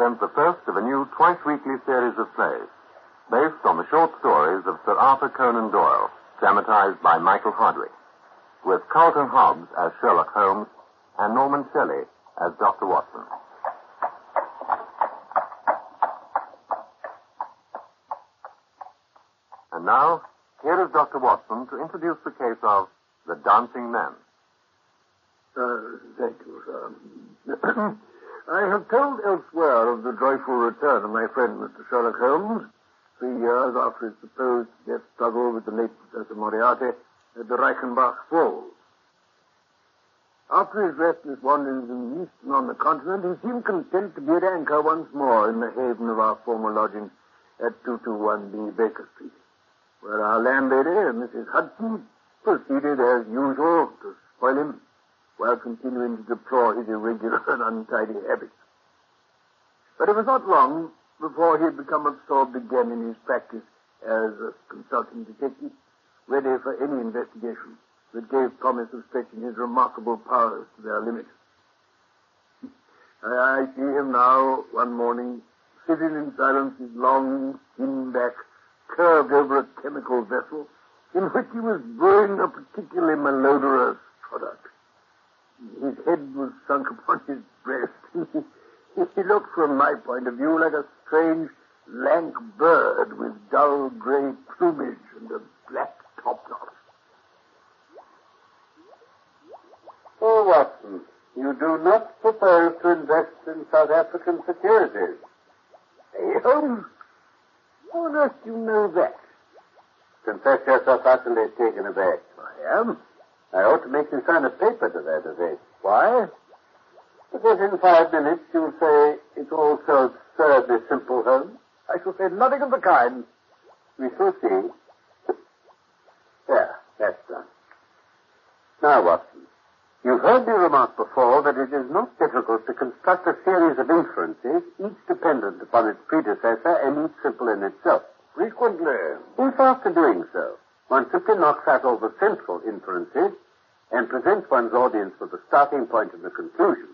The first of a new twice-weekly series of plays based on the short stories of Sir Arthur Conan Doyle, dramatized by Michael Hardwick, with Carlton Hobbs as Sherlock Holmes and Norman Shelley as Dr. Watson. And now, here is Dr. Watson to introduce the case of the Dancing Men. Uh, thank you, sir. I have told elsewhere of the joyful return of my friend, Mr. Sherlock Holmes, three years after his supposed death struggle with the late Professor Moriarty at the Reichenbach Falls. After his restless wanderings in the East and on the continent, he seemed content to be at anchor once more in the haven of our former lodging at 221B Baker Street, where our landlady, Mrs. Hudson, proceeded as usual to spoil him while continuing to deplore his irregular and untidy habits. But it was not long before he had become absorbed again in his practice as a consulting detective, ready for any investigation that gave promise of stretching his remarkable powers to their limit. I, I see him now, one morning, sitting in silence, his long, thin back curved over a chemical vessel in which he was brewing a particularly malodorous product. His head was sunk upon his breast. he looked, from my point of view, like a strange, lank bird with dull gray plumage and a black topknot. Oh, Watson, you do not propose to invest in South African securities. Hey, Holmes, how on earth do you know that? Confess yourself utterly taken aback. I am. I ought to make you sign a paper to that effect. Why? Because in five minutes you'll say it's all so absurdly simple, Holmes. I shall say nothing of the kind. We shall see. There, that's done. Now, Watson, you've heard me remark before that it is not difficult to construct a series of inferences, each dependent upon its predecessor and each simple in itself. Frequently. If after doing so, one simply knocks out all the central inferences and presents one's audience with the starting point and the conclusion,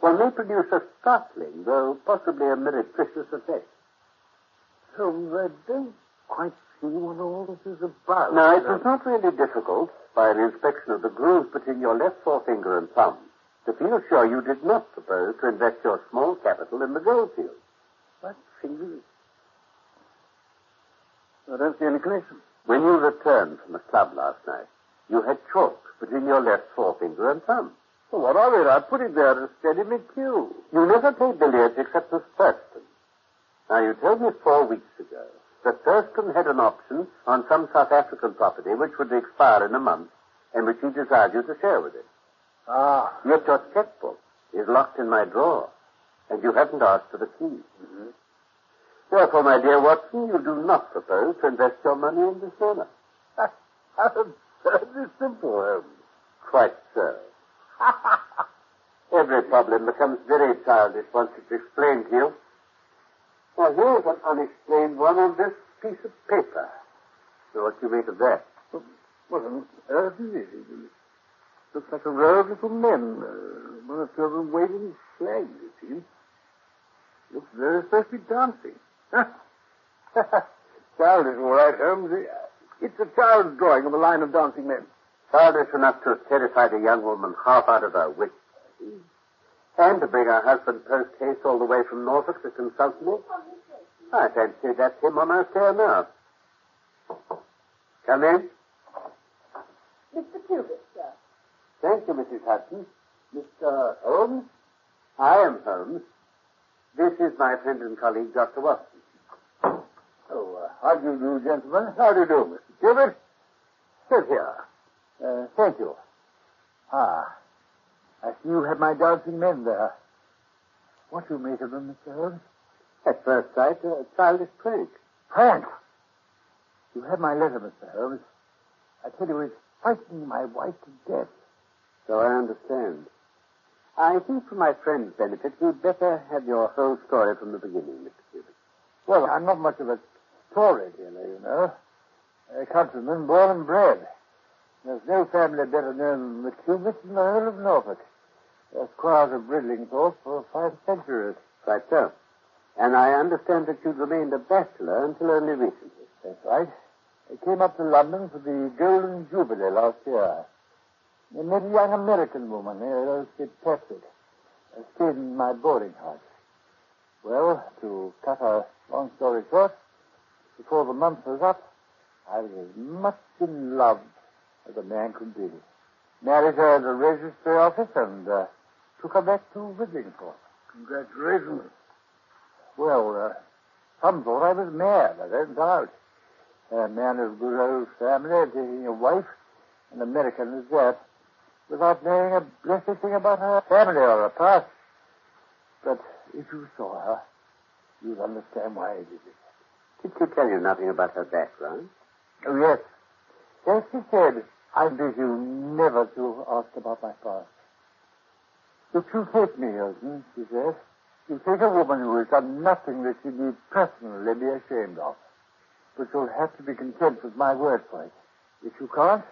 one may produce a startling, though possibly a meretricious effect. So I don't quite see what all this is about. Now, it was not really difficult, by an inspection of the grooves between your left forefinger and thumb, to feel sure you did not propose to invest your small capital in the gold field. What fingers? I don't see any connection. When you returned from the club last night, you had chalk between your left forefinger and thumb. Well, what of it? I put it there to steady me cue. You never played billiards except with Thurston. Now, you told me four weeks ago that Thurston had an option on some South African property which would expire in a month and which he desired you to share with him. Ah. Yet your checkbook is locked in my drawer, and you haven't asked for the key. Mm-hmm. Therefore, my dear Watson, you do not propose to invest your money in this manner. How absurdly simple, Holmes. Quite so. Every problem becomes very childish once it's explained to you. Now, here's an unexplained one on this piece of paper. So what do you make of that? What on earth is it? It looks like a row of little men. Uh, one or two of them waving flags, it seems. Looks they're supposed to be dancing. Childish, all right, Holmes. It's a child's drawing of a line of dancing men. Childish enough to have terrified a young woman half out of her wits. And to bring her husband post haste all the way from Norfolk to consult me. I fancy that's him on our stair now. Come in. Mr. Cubitt, sir. Thank you, Mrs. Hudson. Mr. Holmes? I am Holmes. This is my friend and colleague, Dr. Watson. Oh, uh, how do you do, gentlemen? How do you do, Mr. Cubitt? Sit here. Uh, thank you. Ah, I see you have my dancing men there. What do you make of them, Mr. Holmes? At first sight, a childish prank. Prank! You have my letter, Mr. Holmes. I tell you, it's frightening my wife to death. So I understand. I think for my friend's benefit, we'd better have your whole story from the beginning, Mr. Cubitt. Well, I'm not much of a story storyteller, you know. A countryman born and bred. There's no family better known than the Cubitts in the whole of Norfolk. They're squires of Bridlingthorpe for five centuries. Quite so. And I understand that you'd remained a bachelor until only recently. That's right. I came up to London for the Golden Jubilee last year. I met a young American woman named Fitzpatrick. I stayed in my boarding house. Well, to cut a long story short, before the month was up, I was as much in love as a man could be. Married her at the registry office and uh, took her back to Bridlingthorpe. Congratulations. Well, uh, some thought I was mad. I don't doubt. A man of good old family taking a wife, an American as that, without knowing a blessed thing about her family or her past. But if you saw her, you'd understand why I did it. Did she tell you nothing about her background? Yes. Yes, she said, I beg you never to ask about my past. If you take me, Hilton, she said, you take a woman who has done nothing that you need personally be ashamed of. But you'll have to be content with my word for it. If you can't,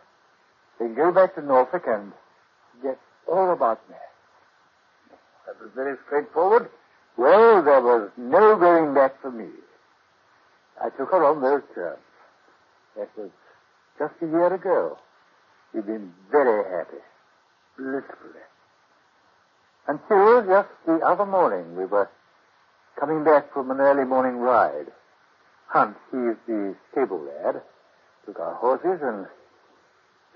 then go back to Norfolk and get all about me. That was very straightforward. Well, there was no going back for me. I took her on those terms. That was just a year ago. We've been very happy. Blissfully. Until just the other morning, we were coming back from an early morning ride. Hunt, he's the stable lad, took our horses, and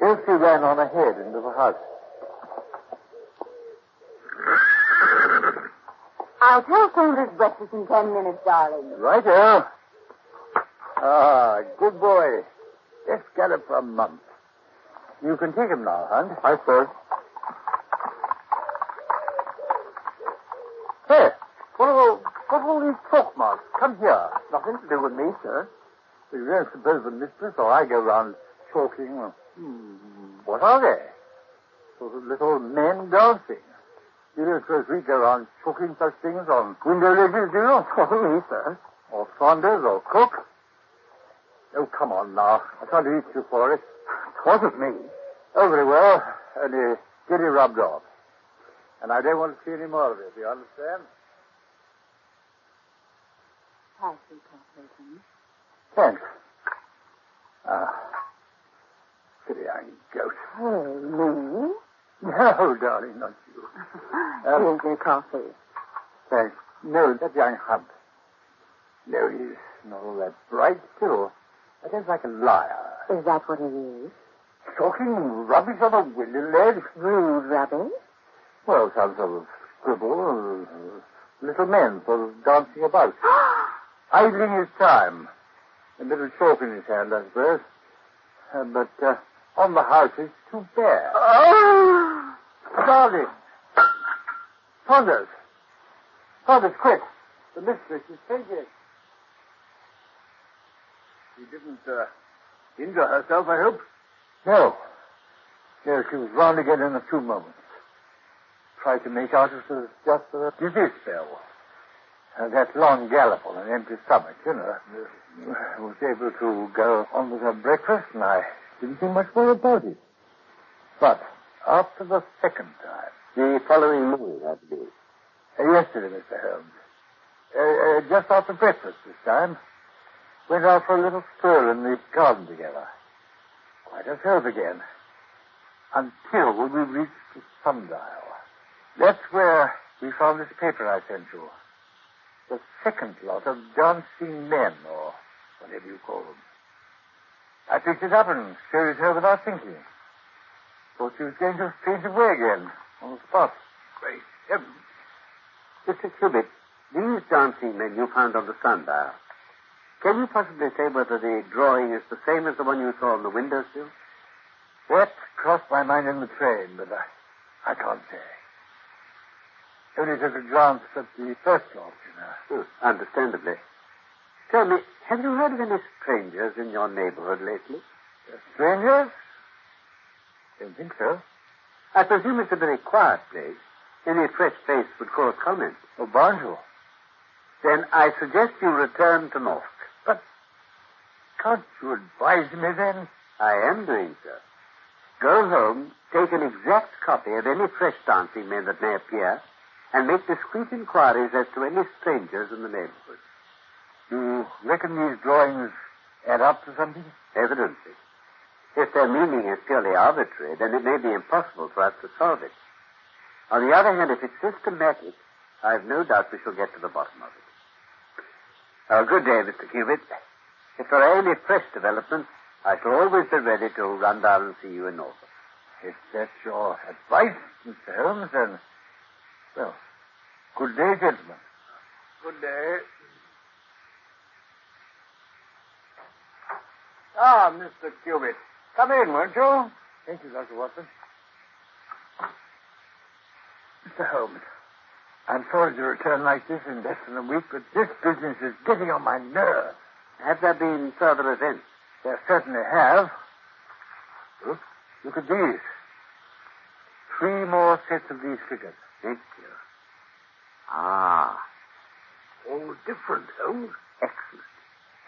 Elsie ran on ahead into the house. I'll tell Saunders breakfast in ten minutes, darling. Righto. Ah, good boy. Just got it for a month. You can take him now, Hunt. I sir. Hey, what are all, what are all these chalk marks? Come here. Nothing to do with me, sir. You don't suppose the mistress or I go round chalking. Hmm, what are they? Sort of little men dancing. You don't suppose we go around chalking such things on window ledges, do you? Oh, me, sir. Or Saunders or Cook? Oh, come on now. I can't eat you for it. It wasn't me. Oh, very well. Only get it rubbed off. And I don't want to see any more of it, do you understand? Pass me, Hilton. Thanks. Ah. Silly young goat. Hey, me? No, darling, not you. Um, Here's your coffee. Thanks. No, that young Hunt. No, he's not all that bright, too. I don't like a liar. Is that what he it is? Talking rubbish on a window ledge? Rude rubbish? Well, some sort of scribble. little men sort of dancing about. Idling his time. A little chalk in his hand, I suppose. Uh, but uh, on the house is too bare. Oh! Darling! Saunders! Saunders, quick! The mistress is fainting. She didn't uh, injure herself, I hope? No. No, she was round again in a few moments. Tried to make out it was just a dizzy spell. Uh, that long gallop on an empty stomach, you know. I was able to go on with her breakfast, and I didn't think much more about it. But after the second time, The following morning, I believe. uh, yesterday, Mr. Holmes, uh, uh, just after breakfast this time, went out for a little stroll in the garden together. Quite ourselves again. Until we reached the sundial. That's where we found this paper I sent you. The second lot of dancing men, or whatever you call them. I picked it up and showed it her without thinking. Thought she was going to faint away again on the spot. Great heavens. Mr. Cubitt, these dancing men you found on the sundial, can you possibly say whether the drawing is the same as the one you saw on the windowsill? That crossed my mind in the train, but I, I can't say. Only took a glance at the first lot, you know. Hmm, understandably. Tell me, have you heard of any strangers in your neighborhood lately? Uh, strangers? Don't think so. I presume it's a very quiet place. Any fresh face would cause comment. Oh, Barnhill. Then I suggest you return to Norfolk. Can't you advise me then? I am doing so. Go home, take an exact copy of any fresh dancing men that may appear, and make discreet inquiries as to any strangers in the neighborhood. You reckon these drawings add up to something? Evidently. If their meaning is purely arbitrary, then it may be impossible for us to solve it. On the other hand, if it's systematic, I've no doubt we shall get to the bottom of it. Oh, good day, Mr. Cubitt. If there are any fresh developments, I shall always be ready to run down and see you in Norfolk. If that's your advice, Mr. Holmes, then, well, good day, gentlemen. Good day. Ah, Mr. Cubitt. Come in, won't you? Thank you, Dr. Watson. Mr. Holmes, I'm sorry to return like this in less than a week, but this business is getting on my nerves. Have there been further events? There certainly have. Look, look at these. Three more sets of these figures. Thank you. Ah, All different, Holmes. excellent.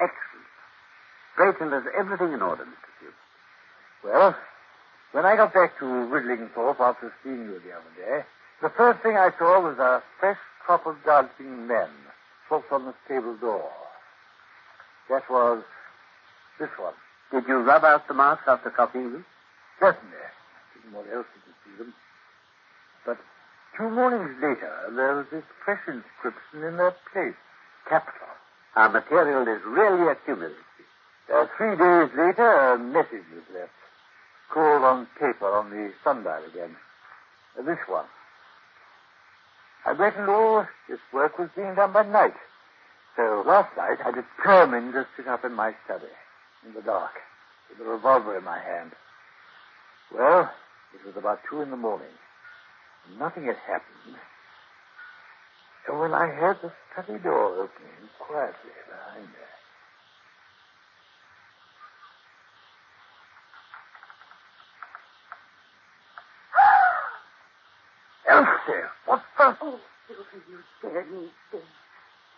Excellent. Drayton has everything in order, Mr. Cubitt. Well, when I got back to Ridlingthorpe after seeing you the other day, the first thing I saw was a fresh crop of dancing men flocked on the stable door. That was this one. Did you rub out the marks after copying them? Certainly. Didn't want Elsie to see them. But two mornings later, there was this fresh inscription in their place. Capital. Our material is really accumulative. Uh, three days later, a message was left. Scrawled on paper on the sundial again. Uh, this one. I reckoned all this work was being done by night. So last night I determined to sit up in my study, in the dark, with a revolver in my hand. Well, it was about two in the morning. Nothing had happened. And when I heard the study door opening quietly behind her, Elsie, what the? Oh, Susan, you scared me.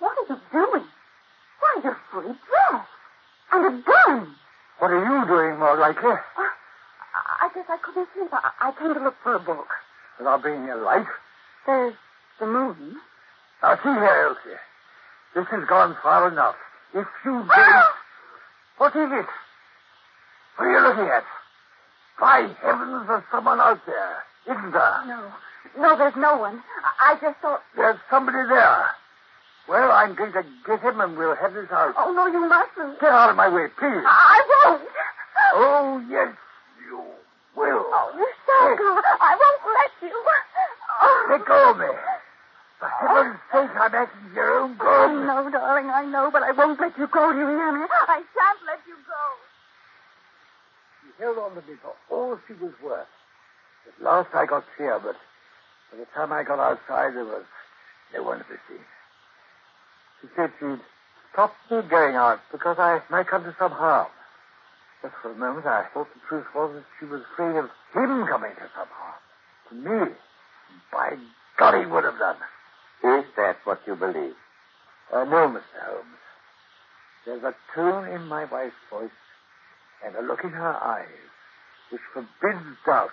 What are you doing? Why, you're fully dressed. And a gun. What are you doing, more likely? Uh, I guess I couldn't sleep. I, I came to look for a book. Without bringing a light? There's the moon. Now, see here, Elsie. This has gone far enough. If you dare... what is it? What are you looking at? By heavens, there's someone out there, isn't there? No. No, there's no one. I, I just thought. There's somebody there. Well, I'm going to get him and we'll have this out. Oh, no, you mustn't. Get out of my way, please. I won't. Oh, yes, you will. Oh, you're so good. I won't let you. Oh. Let go of me. For heaven's sake, I'm acting for your own I good. know, darling, I know, but I won't let you go. Do you hear me? I shan't let you go. She held on to me for all she was worth. At last I got clear, but by the time I got outside, there was no one to be seen. She said she'd stop me going out because I might come to some harm. Just for a moment, I thought the truth was that she was afraid of him coming to some harm. To me. By God, he would have done. Is that what you believe? Uh, no, Mr. Holmes. There's a tone in my wife's voice and a look in her eyes which forbids doubt.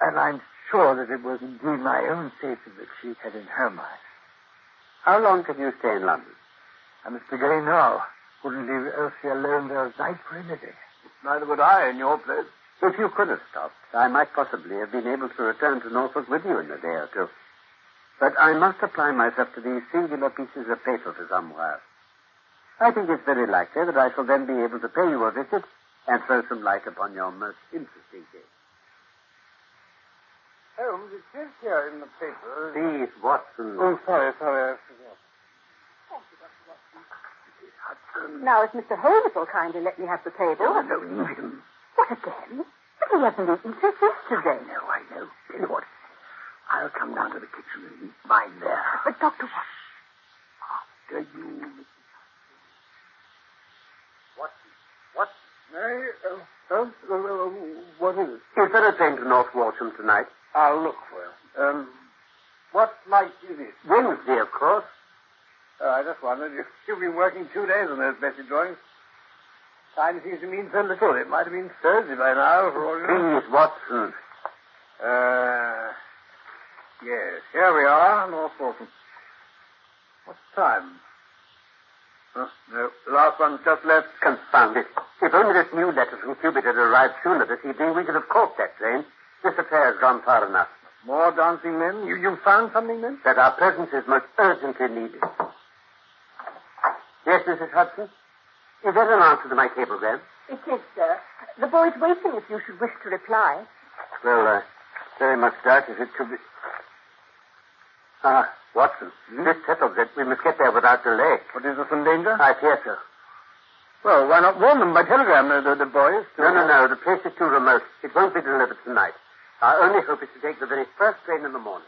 And I'm sure that it was indeed my own safety that she had in her mind. How long can you stay in London? Uh, I must be going now. Wouldn't leave Elsie alone there night for anything. Neither would I in your place. If you could have stopped, I might possibly have been able to return to Norfolk with you in a day or two. But I must apply myself to these singular pieces of paper for some while. I think it's very likely that I shall then be able to pay you a visit and throw some light upon your most interesting case. Holmes, it says here in the paper. Please, Watson. Oh, sorry, sorry, I forgot. Now, if Mr. Holmes will kindly let me have the table. No, no, leave him. What again? Little he hasn't eaten since yesterday. I know, I know. Tell you what, I'll come down to the kitchen and eat mine there. But, Dr. Watson, After you, What? What? Hey, uh, uh, uh, uh, is it? Is there a train to North Walsham tonight? I'll look for it. Um, what night is it? Wednesday, of course. Oh, I just wondered. You, you've been working two days on those Bessie drawings. Time seems to mean so little. It might have been Thursday by now, for all you know. Please, Watson. Uh, yes, here we are, North Walsham. What time? Oh, no, the last one just left. Confound it. If only this new letter from Cubitt had arrived sooner this evening, we could have caught that train. This affair has gone far enough. More dancing men? You, you found something then? That our presence is most urgently needed. Yes, Mrs. Hudson? Is that an answer to my cablegram? it is, sir. The boy's waiting if you should wish to reply. Well, uh, very much doubt if it could be. Ah, Watson, this settles it. We must get there without delay. But is there some danger? I fear so. Well, why not warn them by telegram, the, the, the boys? to- No, no, no. The place is too remote. It won't be delivered tonight. Our only hope is to take the very first train in the morning.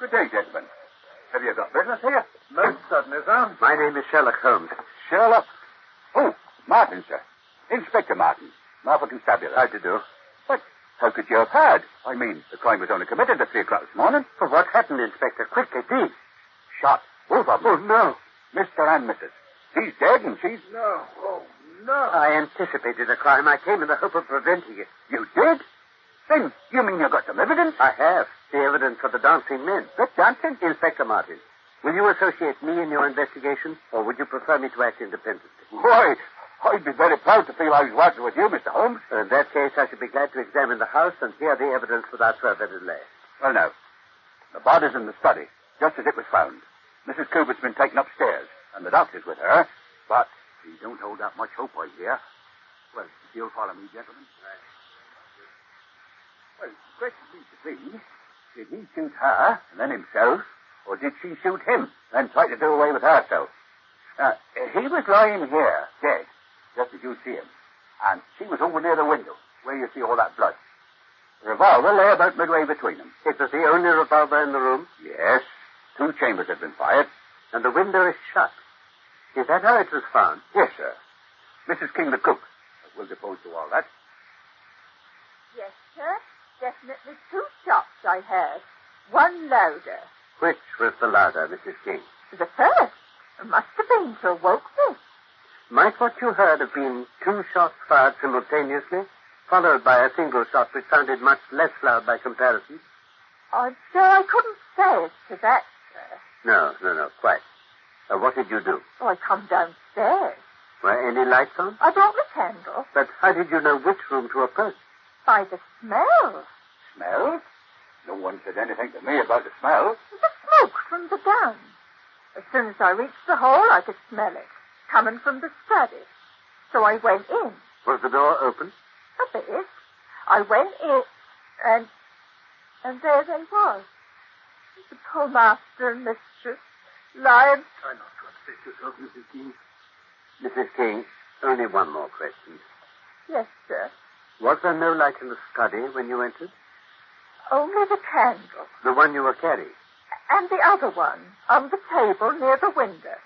Good day, gentlemen. Have you got business here? Most certainly, sir. My name is Sherlock Holmes. Sherlock. Oh, Martin, sir. Inspector Martin. Norfolk Constabulary. How do you do? But how could you have heard? I mean, the crime was only committed at 3 o'clock this morning. Well, what happened, Inspector? Quickly, please. Shot. Both of them. Oh, no. Mr. and Mrs. He's dead and she's... No. Oh, no. I anticipated the crime. I came in the hope of preventing it. You did? Then you mean you got some evidence? I have. The evidence for the dancing men. The dancing? Inspector Martin, will you associate me in your investigation, or would you prefer me to act independently? Why, I'd be very proud to feel I was working with you, Mr. Holmes. Uh, in that case, I should be glad to examine the house and hear the evidence without further delay. Well, now, the body's in the study, just as it was found. Mrs. Cubitt's been taken upstairs, and the doctor's with her, but he don't hold out much hope, I hear. Well, if you'll follow me, gentlemen. Well, the question seems to be, did he shoot her and then himself, or did she shoot him and try to do away with herself? Now, he was lying here, dead, just as you see him, and she was over near the window, where you see all that blood. The revolver lay about midway between them. It was the only revolver in the room, Yes, two chambers had been fired. and the window is shut. Is that how it was found? Yes, sir. Mrs. King, the cook, will depose to all that. Yes, sir. Definitely two shots I heard. One louder. Which was the louder, Mrs. King? The first. It must have been to awoke me. Might what you heard have been two shots fired simultaneously, followed by a single shot which sounded much less loud by comparison? Oh, sir, I couldn't say as to that, sir. No, no, no, quite. Uh, what did you do? Oh, I come downstairs. Were any lights on? I brought the candle But how did you know which room to approach? by the smell. Smell? No one said anything to me about the smell. The smoke from the gun. As soon as I reached the hall, I could smell it, coming from the study. So I went in, Was the door open? a bit. I went in, and and there they was. The poor master and mistress lying. Try not to upset yourself, Mrs. King. Mrs. King, only one more question. Yes, sir. Was there no light in the study when you entered? Only the candle. The one you were carrying? And the other one on the table near the window.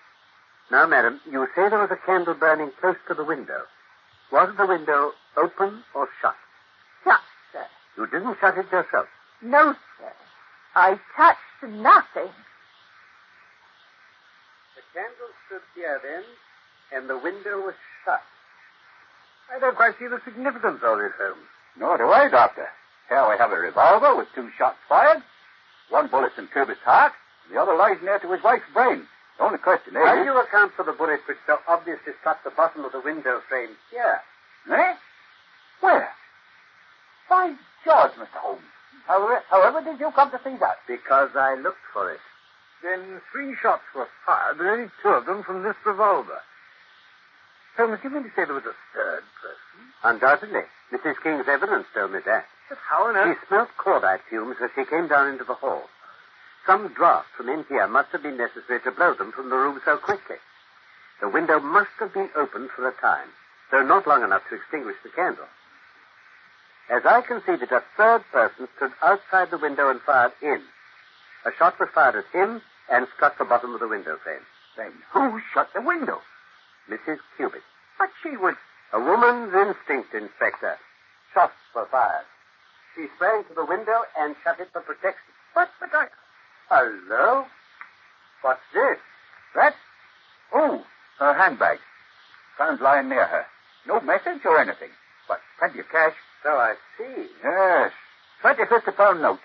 Now, madam, you say there was a candle burning close to the window. Was the window open or shut? Shut, sir. You didn't shut it yourself. No, sir. I touched nothing. The candle stood here then, and the window was shut. I don't quite see the significance of this, Holmes. Nor do I, Doctor. Here we have a revolver with two shots fired. One bullet's in Kirby's heart, and the other lies near to his wife's brain. The only question is... How do you account for the bullet which so obviously struck the bottom of the window frame here? Eh? Where? By George, Mr. Holmes. However, however did you come to see that? Because I looked for it. Then three shots were fired, but only two of them from this revolver. Holmes, you mean to say there was a third person? Undoubtedly. Mrs. King's evidence told me that. But how on She earth? smelt cordite fumes as she came down into the hall. Some draft from in here must have been necessary to blow them from the room so quickly. The window must have been opened for a time, though not long enough to extinguish the candle. As I conceded, a third person stood outside the window and fired in. A shot was fired at him and struck the bottom of the window frame. Then who shut the window? Mrs. Cubitt. But she was... A woman's instinct, Inspector. Shots were fired. She sprang to the window and shut it for protection. But, but I... Hello? What's this? That? Oh, her handbag. Found lying near her. No message or anything, but plenty of cash. So I see. Yes. Twenty fifty pound notes.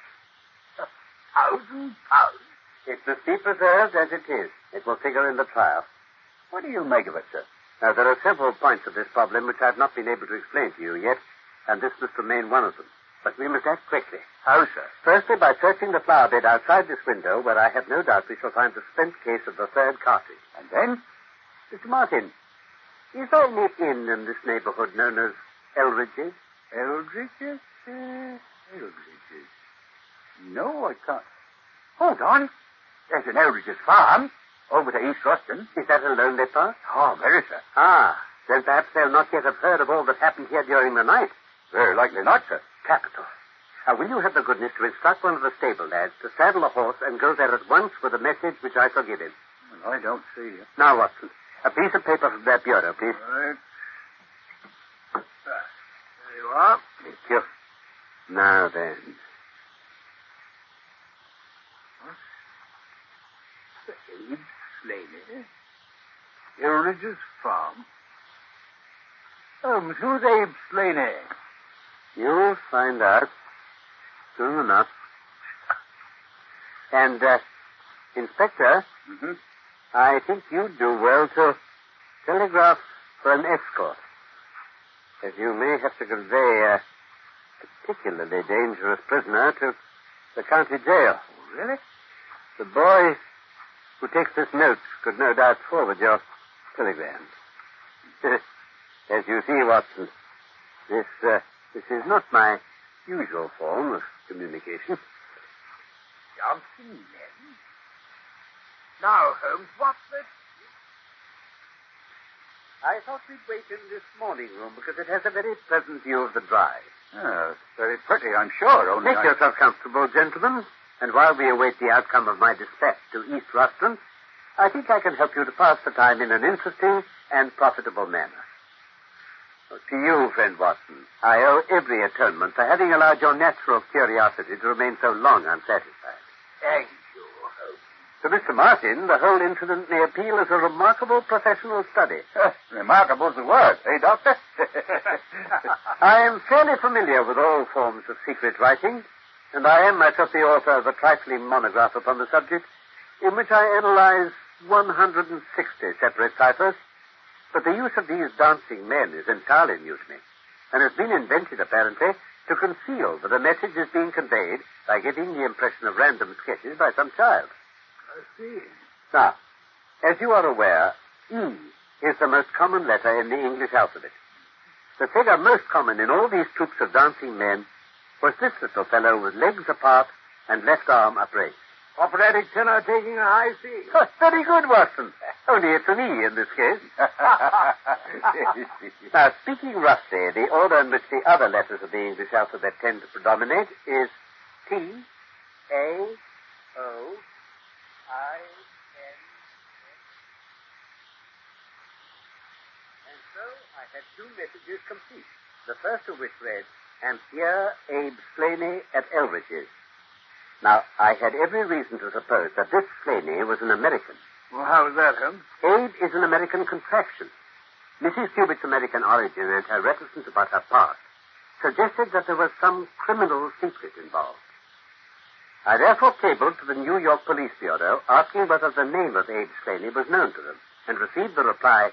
A Thousand pounds. If the be preserved as it is, it will figure in the trial. What do you make of it, sir? Now, there are several points of this problem which I've not been able to explain to you yet, and this must remain one of them. But we must act quickly. How, sir? Firstly, by searching the flower bed outside this window, where I have no doubt we shall find the spent case of the third cartridge. And then? Mr. Martin, is there any inn in this neighborhood known as Elridge's? Eldridge's? Uh, Eldridge's. No, I can't. Hold on. There's an Eldridge's farm over to East Ruston. Is that a lonely part? Oh, very, sir. Ah, then perhaps they'll not yet have heard of all that happened here during the night. Very likely not, sir. Capital. Now, will you have the goodness to instruct one of the stable lads to saddle a horse and go there at once with a message which I shall give him? Well, I don't see it. Now, Watson, a piece of paper from that bureau, please. Right. Ah, there you are. Thank you. Now then. Abe Slaney. Eldridge's farm. Holmes, who's Abe Slaney? You'll find out soon enough. And, uh, Inspector, Mm-hmm. I think you'd do well to telegraph for an escort, as you may have to convey a particularly dangerous prisoner to the county jail. Really? The boy who takes this note could no doubt forward your telegram. As you see, Watson, this uh, this is not my usual form of communication. Johnson men? Now, Holmes, what's this? I thought we'd wait in this morning room because it has a very pleasant view of the drive. Oh, it's very pretty, I'm sure. Only Make I... yourself comfortable, gentlemen, and while we await the outcome of my dispatch to East Ruston, I think I can help you to pass the time in an interesting and profitable manner. To you, friend Watson, I owe every atonement for having allowed your natural curiosity to remain so long unsatisfied. Thank you, Holmes. To Mr. Martin, the whole incident may appeal as a remarkable professional study. Remarkable's the word, eh, Doctor? I am fairly familiar with all forms of secret writing, and I am myself the author of a trifling monograph upon the subject, in which I analyze 160 separate ciphers. But the use of these dancing men is entirely new to me, and has been invented, apparently, to conceal that a message is being conveyed by giving the impression of random sketches by some child. I see. Now, as you are aware, E is the most common letter in the English alphabet. The figure most common in all these troops of dancing men was this little fellow with legs apart and left arm upraised. Operatic tenor taking a high C. Very good, Watson. Only it's an E in this case. now, speaking roughly, the order in which the other letters of the English alphabet tend to predominate is T, A, O, I, N, S. And so I had two messages complete. The first of which read, Am here Abe Slaney at Elridge's. Now, I had every reason to suppose that this Slaney was an American. Well, how is that, Holmes? Abe is an American contraction. Mrs. Cubitt's American origin and her reticence about her past suggested that there was some criminal secret involved. I therefore cabled to the New York Police Bureau asking whether the name of Abe Slaney was known to them, and received the reply,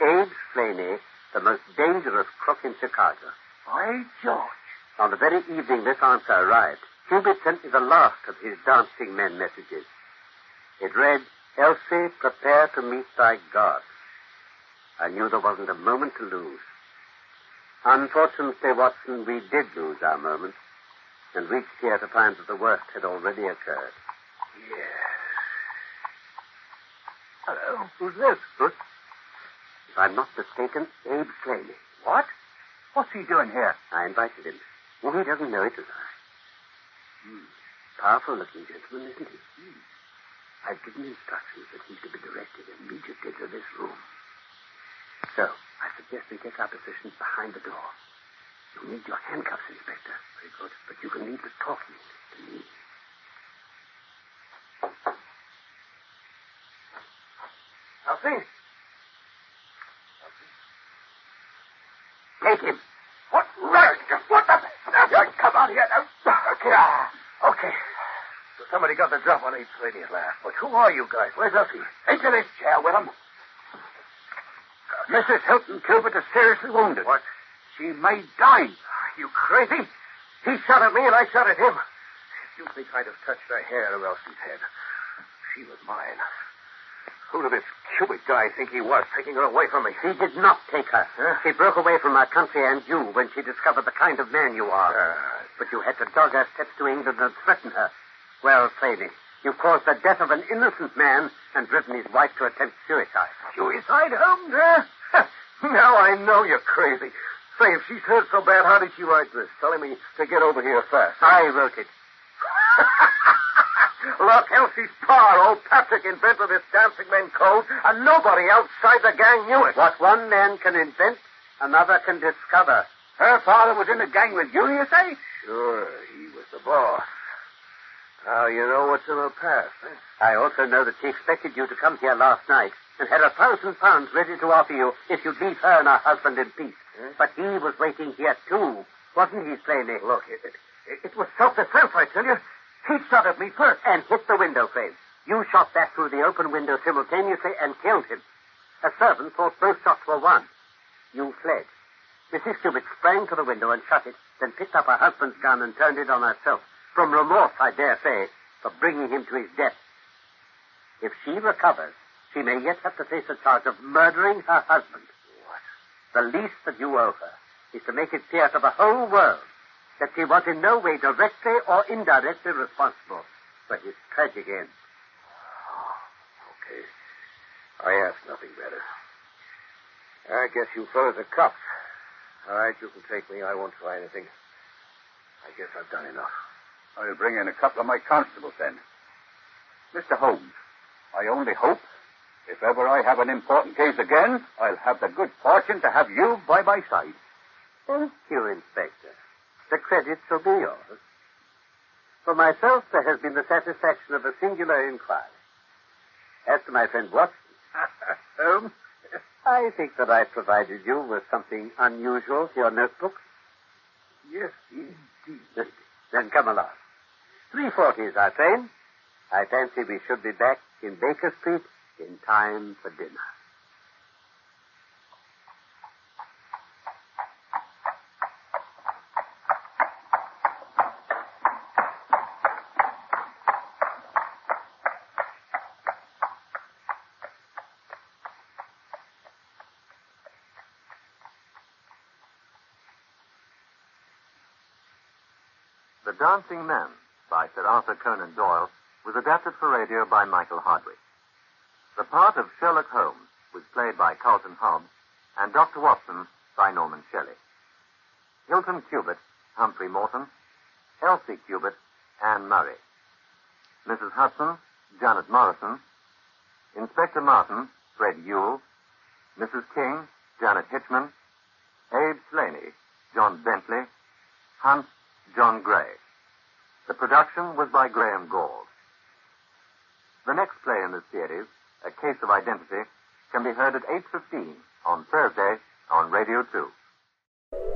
Abe Slaney, the most dangerous crook in Chicago. By George. On the very evening this answer arrived, Cubitt sent me the last of his dancing men messages. It read, Elsie, prepare to meet thy God. I knew there wasn't a moment to lose. Unfortunately, Watson, we did lose our moment and reached here to find that the worst had already occurred. Yes. Hello. Who's this? Good. If I'm not mistaken, Abe Slaney. What? What's he doing here? I invited him. Well, he doesn't know it as Hmm. Powerful looking gentleman, isn't he? Hmm. I've given instructions that he's to be directed immediately to this room. So, I suggest we take our positions behind the door. You'll need your handcuffs, Inspector. Very good. But you can leave the talking to me. Elsie? Take him. What? Right. What the? Come on here now. Okay. So somebody got the drop on Abe Slaney at last. But who are you guys? Where's Elsie? Into this chair with him. Mrs. Hilton Cubitt is seriously wounded. What? She may die. Are you crazy? He shot at me and I shot at him. You think I'd have touched a hair of Elsie's head? She was mine. Who did this Cubitt guy think he was, taking her away from me? He did not take her. Huh? She broke away from our country and you when she discovered the kind of man you are. Uh, But you had to dog her steps to England and threaten her. Well, Slaney, you caused the death of an innocent man and driven his wife to attempt suicide. Suicide, Holmes? Huh? now I know you're crazy. Say, if she's hurt so bad, how did she write this? Telling me to get over here fast. I wrote it. Look, Elsie's pa, old Patrick, invented this dancing men code, and nobody outside the gang knew it. What one man can invent, another can discover. Her father was in the gang with you, you say? Sure, he was the boss. Now you know what's in her past, eh? I also know that she expected you to come here last night and had a thousand pounds ready to offer you if you'd leave her and her husband in peace. Huh? But he was waiting here too, wasn't he, Slaney? Look, it, it, it was self-defense, I tell you. He shot at me first. And hit the window frame. You shot back through the open window simultaneously and killed him. A servant thought both shots were one. You fled. Mrs. Cubitt sprang to the window and shut it, then picked up her husband's gun and turned it on herself. From remorse, I dare say, for bringing him to his death. If she recovers, she may yet have to face a charge of murdering her husband. What? The least that you owe her is to make it clear to the whole world that she was in no way directly or indirectly responsible for his tragic end. Okay. I ask nothing better. I guess you fellas are cops. All right, you can take me. I won't try anything. I guess I've done enough. I'll bring in a couple of my constables then. Mr. Holmes, I only hope if ever I have an important case again, I'll have the good fortune to have you by my side. Thank you, Inspector. The credit shall be yours. For myself, there has been the satisfaction of a singular inquiry. As to my friend Watson, Holmes? I think that I provided you with something unusual for your notebook. Yes, indeed. Then come along. 3.40 is our train. I fancy we should be back in Baker Street in time for dinner. The Dancing Men by Sir Arthur Conan Doyle was adapted for radio by Michael Hardwick. The part of Sherlock Holmes was played by Carlton Hobbs and Dr. Watson by Norman Shelley. Hilton Cubitt, Humphrey Morton, Elsie Cubitt, Anne Murray. Mrs. Hudson, Janet Morrison. Inspector Martin, Fred Yule. Mrs. King, Janet Hitchman. Abe Slaney, John Bentley. Hunt, John Gray. The production was by Graham Gould. The next play in this series, A Case of Identity, can be heard at 8.15 on Thursday on Radio 2.